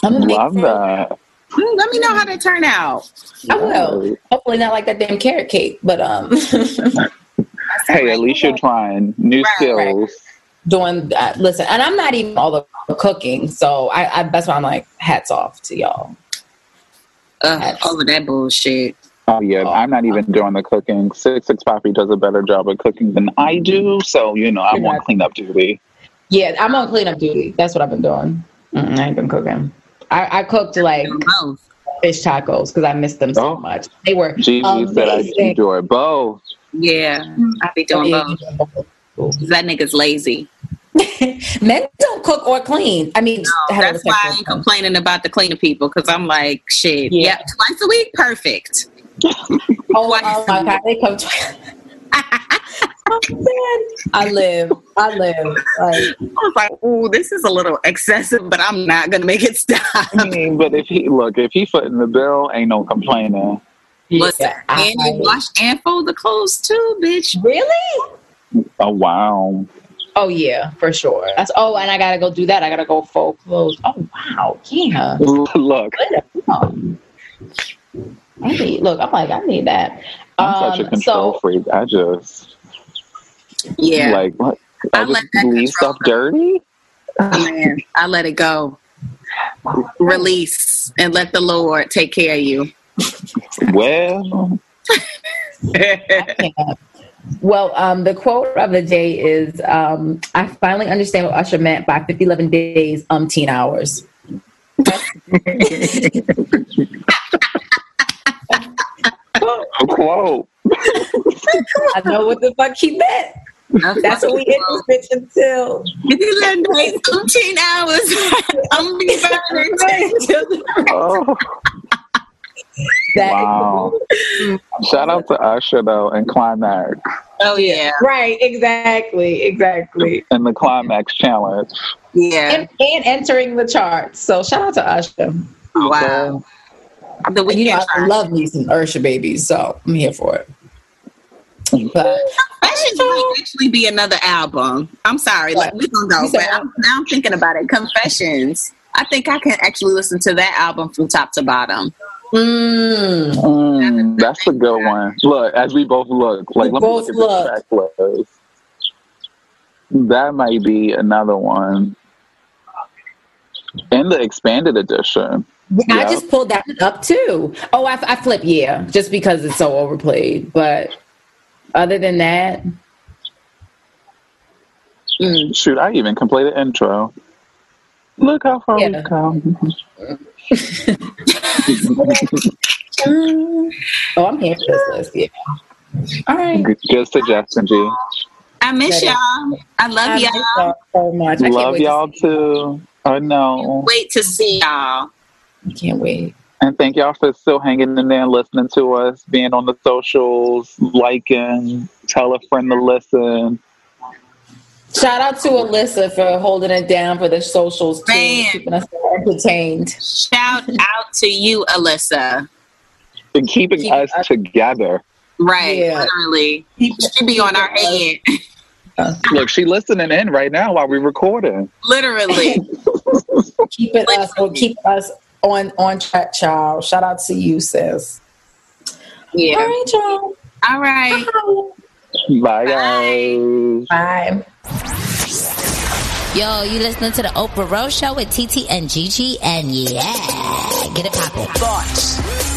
I'm gonna make Love that. Mm, Let me know how they turn out. I will. Hopefully, not like that damn carrot cake, but um, <laughs> Hey, at least you're trying new Right, skills. Doing that. Listen, and I'm not even all the cooking, so I, I that's why I'm like hats off to y'all. Uh, over that bullshit. Oh yeah, I'm not even doing the cooking. Six Six Poppy does a better job of cooking than I do, so you know I'm You're on not- cleanup duty. Yeah, I'm on cleanup duty. That's what I've been doing. Mm, I ain't been cooking. I, I cooked like fish tacos because I missed them so Oh. much. They were Gigi said I amazing. enjoy both. Yeah, I be doing both. That nigga's lazy. <laughs> Men don't cook or clean. I mean, That's why I ain't complaining about the cleaner people because I'm like, shit. Yeah. Yep, twice a week, perfect. <laughs> Oh, oh my god, they come. Twice. oh, <laughs> man. I live. I live. Like, I was like, ooh, this is a little excessive, but I'm not gonna make it stop. I mean, but if he look, if he footing the bill, ain't no complaining. Listen, yeah, I- you wash and fold the clothes too, bitch. really? Oh wow. Oh yeah, for sure. That's oh, and I gotta go do that. I gotta go fold clothes. Oh wow, yeah. <laughs> Look, Oh. I need, look, I'm like, I need that. I'm such a Um, control so freak. I just Yeah, like what I, I let just that leave control stuff dirty. man, I let it go. Release and let the Lord take care of you. Well, <laughs> Well, um, the quote of the day is um, I finally understand what Usher meant by 50, 11 days, umpteen hours. a quote. I know what the fuck he meant. That's what we hit this bitch until. Eleven days, umpteen hours. <laughs> I'm be burning. <laughs> That wow. Shout out to Usher though and Climax Oh yeah, right, exactly, exactly. and the Climax Challenge. yeah. And, and entering the charts. So shout out to Usher. Wow. The And, you know, weekend. I love me some Usher babies, so I'm here for it. But That should might actually be another album. I'm sorry, like we don't know, but I'm, now I'm thinking about it. Confessions. I think I can actually listen to that album from top to bottom. Mm, Mm, that's a good one. Look, as we both look, like We let me both look at the track list. That might be another one. In the expanded edition. I Yeah. just pulled that up too. Oh, I, I flip, yeah, just because it's so overplayed. But other than that, mm, Shoot, I even can play the intro. Look how far Yeah. we've come. <laughs> oh, I'm here for this list. Yeah. All right. Good, good suggestion, G. I miss y'all. I love I y'all. y'all so much. I Love y'all see- too. I know. Wait to see y'all. I can't wait. And thank y'all for still hanging in there and listening to us, being on the socials, liking, tell a friend to listen. Shout out to Alyssa for holding it down for the socials too, Man. keeping us entertained. Shout out to you, Alyssa. And keeping Keep us us- together. Right, Yeah. literally. Keep- She be on our head. <laughs> Look, she listening in right now while we're recording. Literally. <laughs> Keep it us or keep us on on track, child. Shout out to you, sis. Yeah. All right, y'all. All right. Bye, guys. Bye. Yo, you listening to the Oprah Rose Show with TT and Gigi, and yeah, get it poppin'. Thoughts.